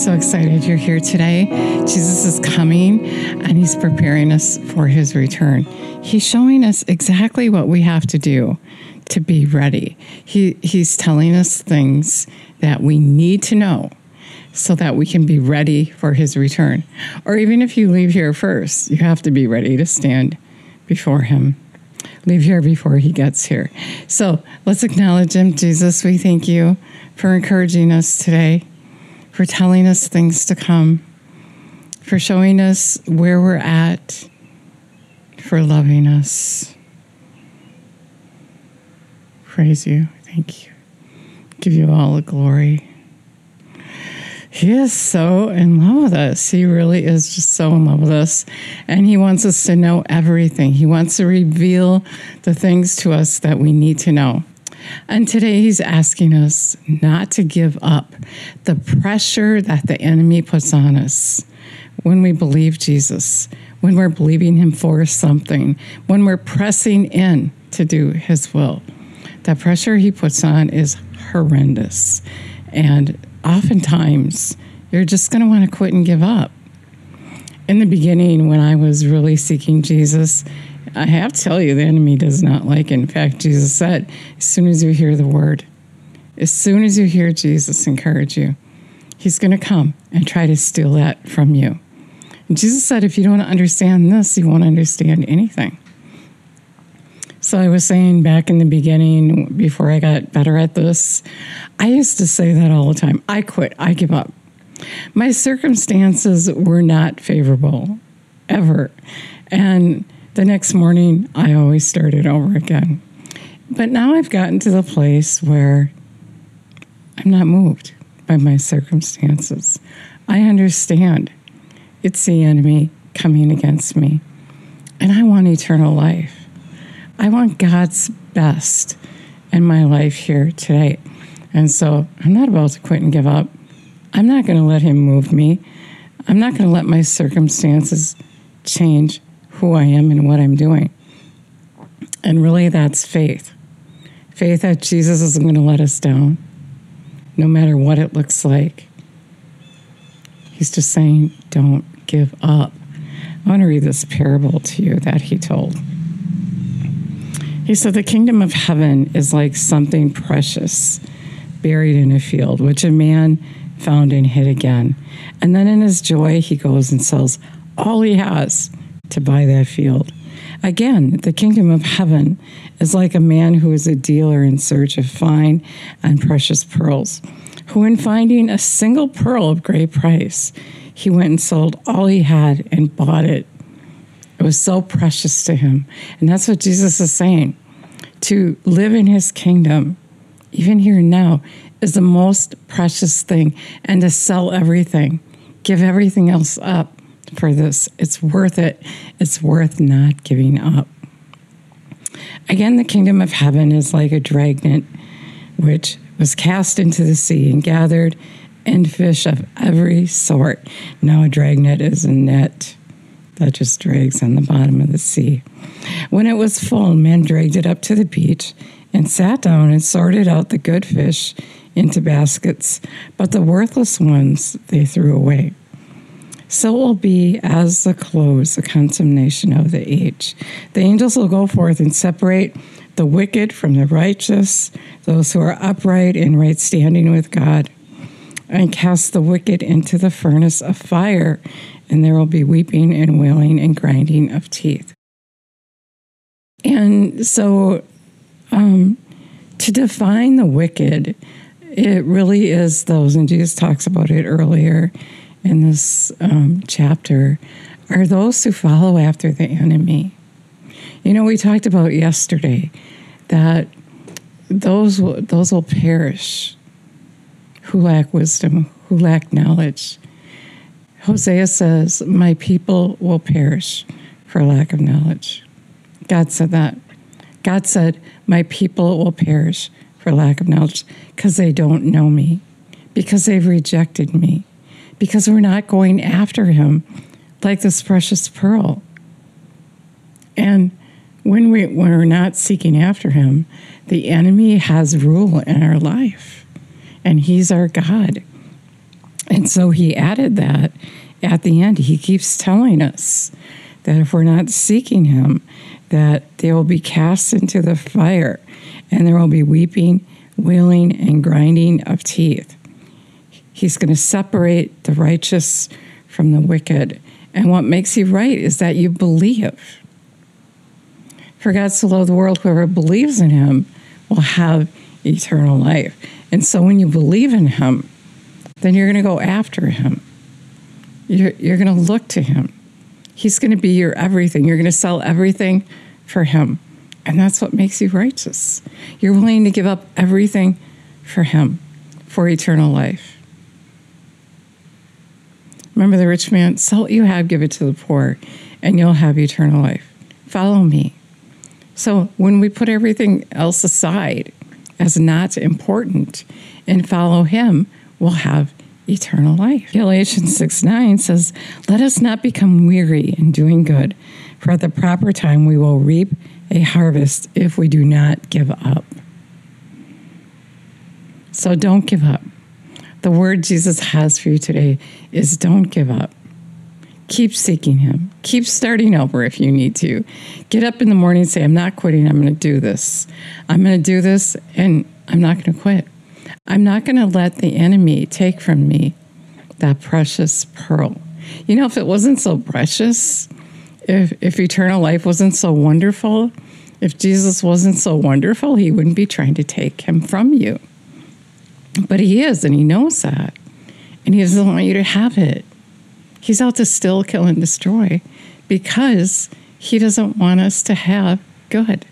so excited you're here today. Jesus is coming and he's preparing us for his return. He's showing us exactly what we have to do to be ready. He, he's telling us things that we need to know so that we can be ready for his return. Or even if you leave here first, you have to be ready to stand before him. Leave here before he gets here. So let's acknowledge him. Jesus, we thank you for encouraging us today for telling us things to come, for showing us where we're at, for loving us. Praise you. Thank you. Give you all the glory. He is so in love with us. He really is just so in love with us. And He wants us to know everything. He wants to reveal the things to us that we need to know. And today he's asking us not to give up the pressure that the enemy puts on us when we believe Jesus, when we're believing him for something, when we're pressing in to do his will. The pressure he puts on is horrendous. And oftentimes, you're just going to want to quit and give up. In the beginning, when I was really seeking Jesus, I have to tell you, the enemy does not like it. In fact, Jesus said, as soon as you hear the word, as soon as you hear Jesus encourage you, he's going to come and try to steal that from you. And Jesus said, if you don't understand this, you won't understand anything. So I was saying back in the beginning, before I got better at this, I used to say that all the time I quit, I give up. My circumstances were not favorable, ever. And the next morning, I always started over again. But now I've gotten to the place where I'm not moved by my circumstances. I understand it's the enemy coming against me. And I want eternal life. I want God's best in my life here today. And so I'm not about to quit and give up. I'm not going to let him move me. I'm not going to let my circumstances change who I am and what I'm doing. And really, that's faith faith that Jesus isn't going to let us down, no matter what it looks like. He's just saying, don't give up. I want to read this parable to you that he told. He said, The kingdom of heaven is like something precious buried in a field, which a man found and hid again. And then in his joy, he goes and sells all he has to buy that field. Again, the kingdom of heaven is like a man who is a dealer in search of fine and precious pearls, who, in finding a single pearl of great price, he went and sold all he had and bought it. It was so precious to him. And that's what Jesus is saying. To live in his kingdom, even here and now, is the most precious thing. And to sell everything, give everything else up for this. It's worth it. It's worth not giving up. Again, the kingdom of heaven is like a dragnet which was cast into the sea and gathered in fish of every sort. Now, a dragnet is a net that just drags on the bottom of the sea. When it was full, men dragged it up to the beach and sat down and sorted out the good fish into baskets, but the worthless ones they threw away so it will be as the close, the consummation of the age. The angels will go forth and separate the wicked from the righteous, those who are upright in right standing with God, and cast the wicked into the furnace of fire, and there will be weeping and wailing and grinding of teeth. And so, um, to define the wicked, it really is those, and Jesus talks about it earlier in this um, chapter are those who follow after the enemy. You know, we talked about yesterday that those those will perish who lack wisdom, who lack knowledge. Hosea says, "My people will perish for lack of knowledge." God said that. God said, "My people will perish for lack of knowledge because they don't know me, because they've rejected me." Because we're not going after him like this precious pearl. And when, we, when we're not seeking after him, the enemy has rule in our life, and he's our God. And so he added that at the end. He keeps telling us that if we're not seeking him, that they will be cast into the fire and there will be weeping, wailing, and grinding of teeth. He's going to separate the righteous from the wicked. And what makes you right is that you believe. For God so loved the world, whoever believes in him will have eternal life. And so when you believe in him, then you're going to go after him. You're, you're going to look to him. He's going to be your everything. You're going to sell everything for him. And that's what makes you righteous. You're willing to give up everything for him for eternal life. Remember the rich man, what you have, give it to the poor, and you'll have eternal life. Follow me. So when we put everything else aside as not important and follow him, we'll have eternal life. Galatians 6 9 says, Let us not become weary in doing good, for at the proper time we will reap a harvest if we do not give up. So don't give up. The word Jesus has for you today is don't give up. Keep seeking Him. Keep starting over if you need to. Get up in the morning and say, I'm not quitting. I'm going to do this. I'm going to do this and I'm not going to quit. I'm not going to let the enemy take from me that precious pearl. You know, if it wasn't so precious, if, if eternal life wasn't so wonderful, if Jesus wasn't so wonderful, he wouldn't be trying to take him from you. But he is, and he knows that. And he doesn't want you to have it. He's out to still kill and destroy because he doesn't want us to have good.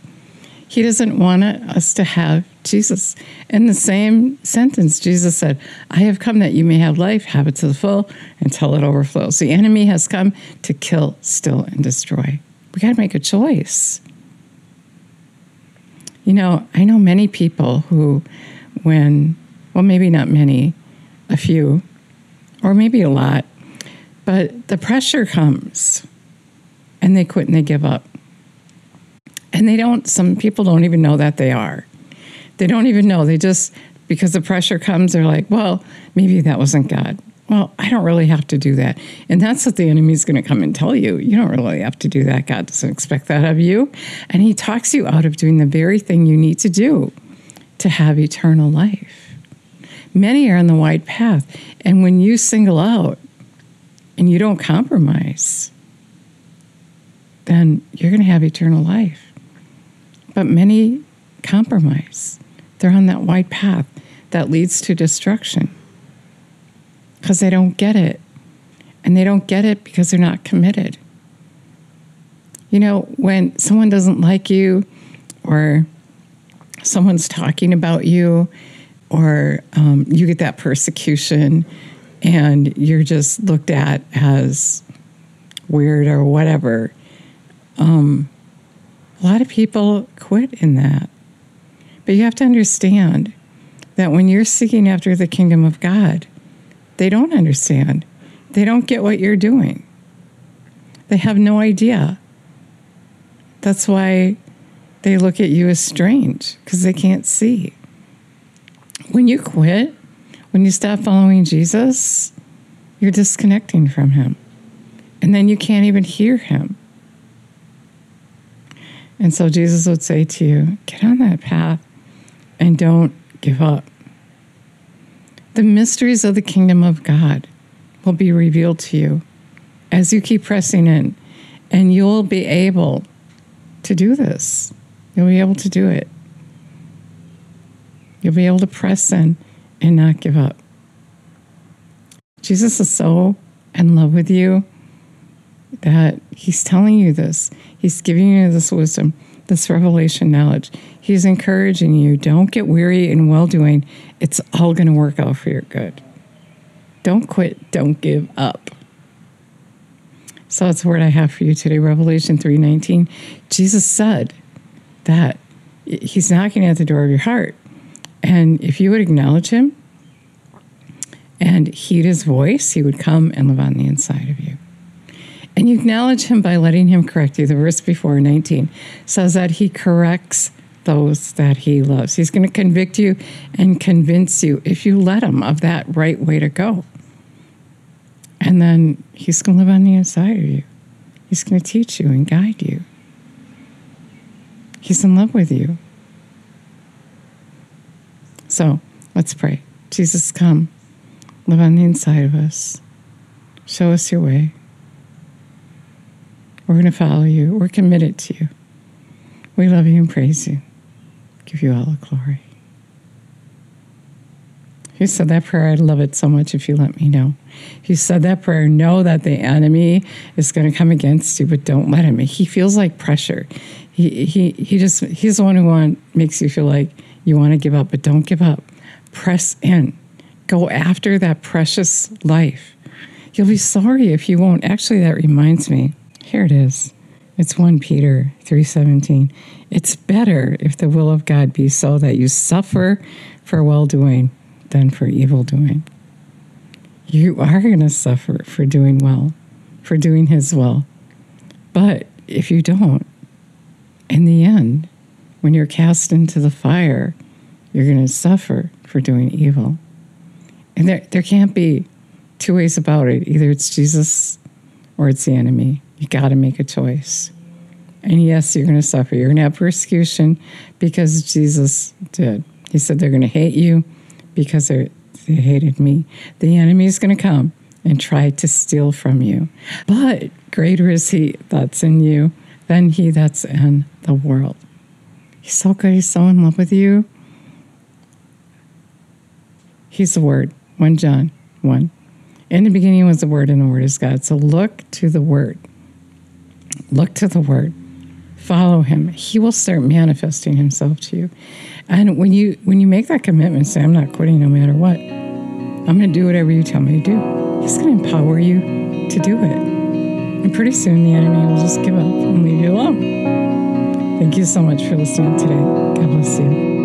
He doesn't want us to have Jesus. In the same sentence, Jesus said, I have come that you may have life, have it to the full until it overflows. The enemy has come to kill, steal, and destroy. We got to make a choice. You know, I know many people who, when, well, maybe not many, a few, or maybe a lot, but the pressure comes and they quit and they give up. And they don't, some people don't even know that they are. They don't even know. They just, because the pressure comes, they're like, well, maybe that wasn't God. Well, I don't really have to do that. And that's what the enemy's going to come and tell you. You don't really have to do that. God doesn't expect that of you. And he talks you out of doing the very thing you need to do to have eternal life. Many are on the wide path. And when you single out and you don't compromise, then you're going to have eternal life. But many compromise. They're on that wide path that leads to destruction because they don't get it. And they don't get it because they're not committed. You know, when someone doesn't like you or someone's talking about you or um, you get that persecution and you're just looked at as weird or whatever, um, a lot of people quit in that. But you have to understand that when you're seeking after the kingdom of God, they don't understand. They don't get what you're doing. They have no idea. That's why they look at you as strange because they can't see. When you quit, when you stop following Jesus, you're disconnecting from Him. And then you can't even hear Him. And so Jesus would say to you, get on that path and don't give up the mysteries of the kingdom of God will be revealed to you as you keep pressing in, and you'll be able to do this. You'll be able to do it. You'll be able to press in and not give up. Jesus is so in love with you that he's telling you this. He's giving you this wisdom, this revelation knowledge. He's encouraging you don't get weary in well doing. It's all going to work out for your good. Don't quit, don't give up. So that's the word I have for you today, Revelation 3:19. Jesus said that he's knocking at the door of your heart. And if you would acknowledge him and heed his voice, he would come and live on the inside of you. And you acknowledge him by letting him correct you. The verse before 19 says that he corrects those that he loves. He's going to convict you and convince you if you let him of that right way to go. And then He's going to live on the inside of you. He's going to teach you and guide you. He's in love with you. So let's pray. Jesus, come, live on the inside of us. Show us your way. We're going to follow you. We're committed to you. We love you and praise you. Give you all the glory. If you said that prayer, I'd love it so much if you let me know. If you said that prayer, know that the enemy is going to come against you, but don't let him. He feels like pressure. He, he, he just, he's the one who want, makes you feel like you want to give up, but don't give up. Press in. Go after that precious life. You'll be sorry if you won't. Actually, that reminds me. Here it is. It's 1 Peter 3:17. It's better if the will of God be so that you suffer for well-doing than for evil doing. You are going to suffer for doing well, for doing his will. But if you don't, in the end, when you're cast into the fire, you're going to suffer for doing evil. And there, there can't be two ways about it. Either it's Jesus or it's the enemy. You got to make a choice. And yes, you're going to suffer. You're going to have persecution because Jesus did. He said they're going to hate you because they hated me. The enemy is going to come and try to steal from you. But greater is he that's in you than he that's in the world. Good. He's so in love with you. He's the Word. 1 John 1. In the beginning was the Word, and the Word is God. So look to the Word. Look to the Word. Follow Him. He will start manifesting Himself to you. And when you when you make that commitment, say, "I'm not quitting no matter what. I'm going to do whatever you tell me to do." He's going to empower you to do it. And pretty soon, the enemy will just give up and leave you alone. Thank you so much for listening today. God bless you.